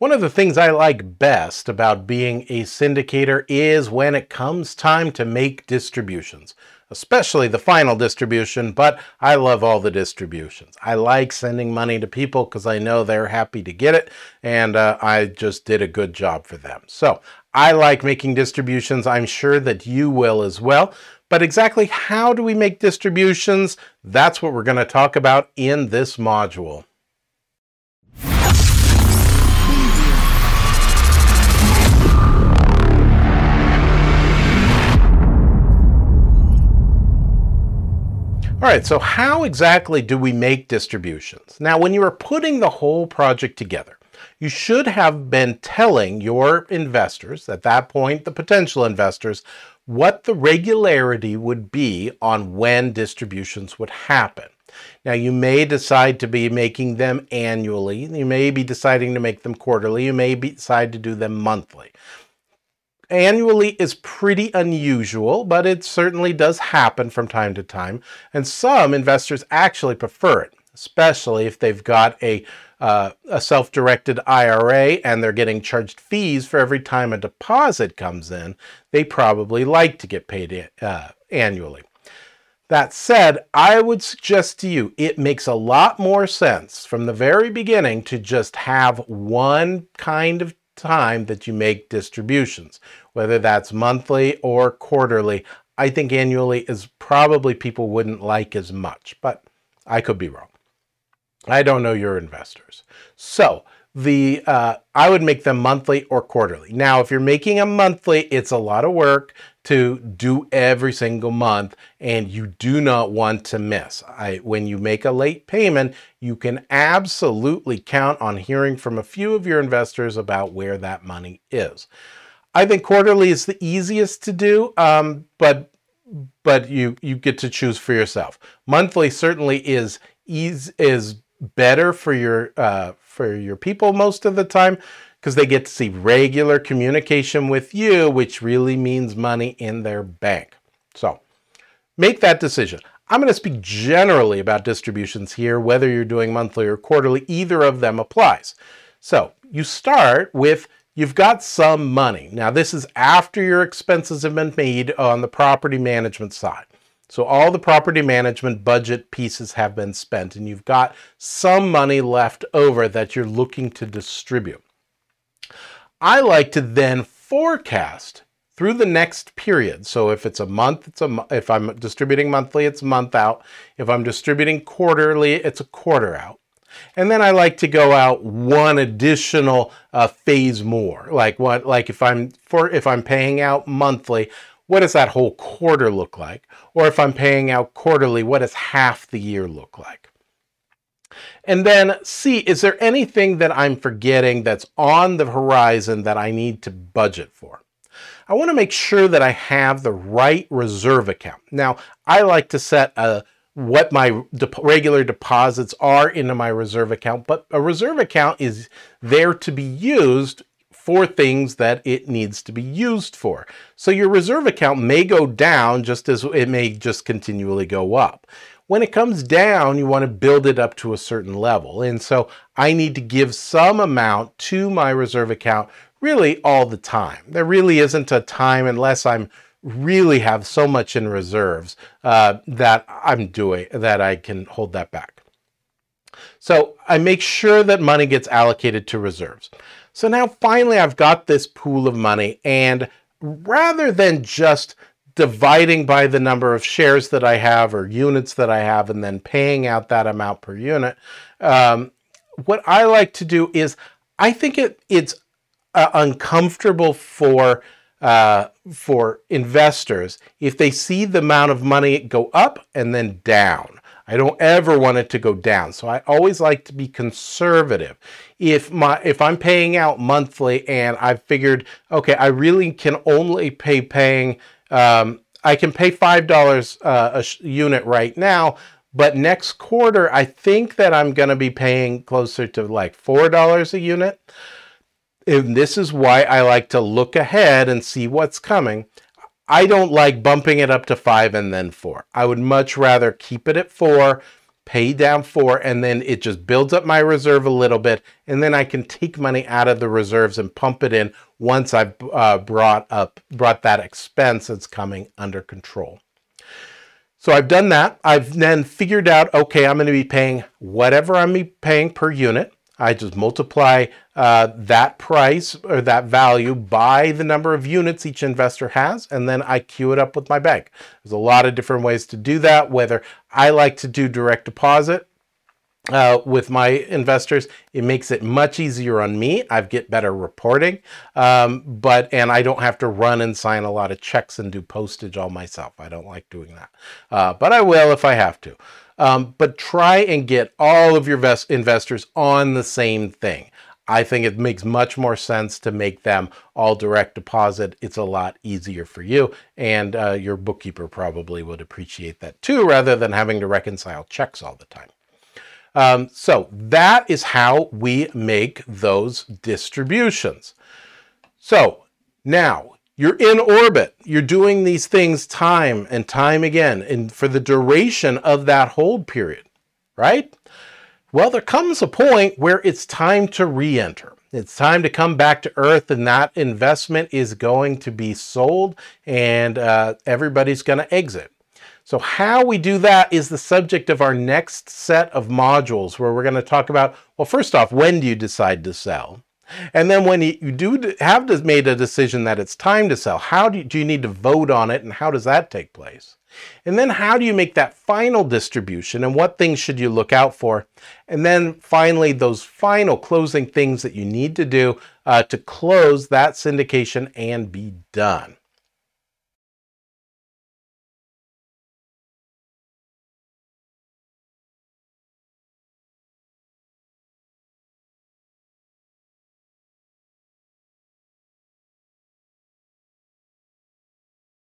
One of the things I like best about being a syndicator is when it comes time to make distributions, especially the final distribution, but I love all the distributions. I like sending money to people because I know they're happy to get it, and uh, I just did a good job for them. So I like making distributions. I'm sure that you will as well. But exactly how do we make distributions? That's what we're going to talk about in this module. All right, so how exactly do we make distributions? Now, when you are putting the whole project together, you should have been telling your investors, at that point, the potential investors, what the regularity would be on when distributions would happen. Now, you may decide to be making them annually. You may be deciding to make them quarterly. You may be, decide to do them monthly annually is pretty unusual, but it certainly does happen from time to time. And some investors actually prefer it, especially if they've got a, uh, a self-directed IRA and they're getting charged fees for every time a deposit comes in. They probably like to get paid uh, annually. That said, I would suggest to you it makes a lot more sense from the very beginning to just have one kind of time that you make distributions, whether that's monthly or quarterly. I think annually is probably people wouldn't like as much, but I could be wrong. I don't know your investors. So the uh, I would make them monthly or quarterly. Now, if you're making a monthly, it's a lot of work to do every single month, and you do not want to miss. I, when you make a late payment, you can absolutely count on hearing from a few of your investors about where that money is. I think quarterly is the easiest to do, um, but but you you get to choose for yourself. Monthly certainly is is is better for your uh, for your people most of the time because they get to see regular communication with you, which really means money in their bank. So make that decision. I'm going to speak generally about distributions here, whether you're doing monthly or quarterly, either of them applies. So you start with you've got some money. Now, this is after your expenses have been made on the property management side. So all the property management budget pieces have been spent and you've got some money left over that you're looking to distribute. I like to then forecast through the next period. So if it's a month, it's a if I'm distributing monthly, it's a month out. If I'm distributing quarterly, it's a quarter out. And then I like to go out one additional uh, phase more. Like what like if I'm for if I'm paying out monthly, what does that whole quarter look like? Or if I'm paying out quarterly, what does half the year look like? And then C, is there anything that I'm forgetting that's on the horizon that I need to budget for? I want to make sure that I have the right reserve account. Now, I like to set a what my de regular deposits are into my reserve account, but a reserve account is there to be used for things that it needs to be used for. So your reserve account may go down just as it may just continually go up. When it comes down, you want to build it up to a certain level. And so I need to give some amount to my reserve account really all the time. There really isn't a time unless I'm really have so much in reserves uh, that I'm doing that I can hold that back. So I make sure that money gets allocated to reserves. So now finally I've got this pool of money and rather than just dividing by the number of shares that I have or units that I have and then paying out that amount per unit, um, what I like to do is I think it it's uh, uncomfortable for uh, for investors if they see the amount of money go up and then down. I don't ever want it to go down. So I always like to be conservative. If my if I'm paying out monthly and I've figured, okay, I really can only pay paying, um, I can pay five dollars uh, a unit right now, but next quarter I think that I'm going to be paying closer to like four dollars a unit. And this is why I like to look ahead and see what's coming. I don't like bumping it up to five and then four. I would much rather keep it at four, pay down four, and then it just builds up my reserve a little bit, and then I can take money out of the reserves and pump it in once I've uh, brought up brought that expense that's coming under control. So I've done that. I've then figured out, okay, I'm going to be paying whatever I'm paying per unit. I just multiply uh, that price or that value by the number of units each investor has, and then I queue it up with my bank. There's a lot of different ways to do that, whether I like to do direct deposit uh, with my investors. It makes it much easier on me. I get better reporting, um, but and I don't have to run and sign a lot of checks and do postage all myself. I don't like doing that, uh, but I will if I have to. Um, but try and get all of your investors on the same thing. I think it makes much more sense to make them all direct deposit. It's a lot easier for you, and uh, your bookkeeper probably would appreciate that too, rather than having to reconcile checks all the time. Um, so that is how we make those distributions. So now you're in orbit. You're doing these things time and time again and for the duration of that hold period, right? Well, there comes a point where it's time to re-enter. It's time to come back to earth and that investment is going to be sold and uh, everybody's going to exit. So how we do that is the subject of our next set of modules where we're going to talk about, well, first off, when do you decide to sell? And then when you do have made a decision that it's time to sell, how do you, do you need to vote on it and how does that take place? And then how do you make that final distribution and what things should you look out for? And then finally, those final closing things that you need to do uh, to close that syndication and be done.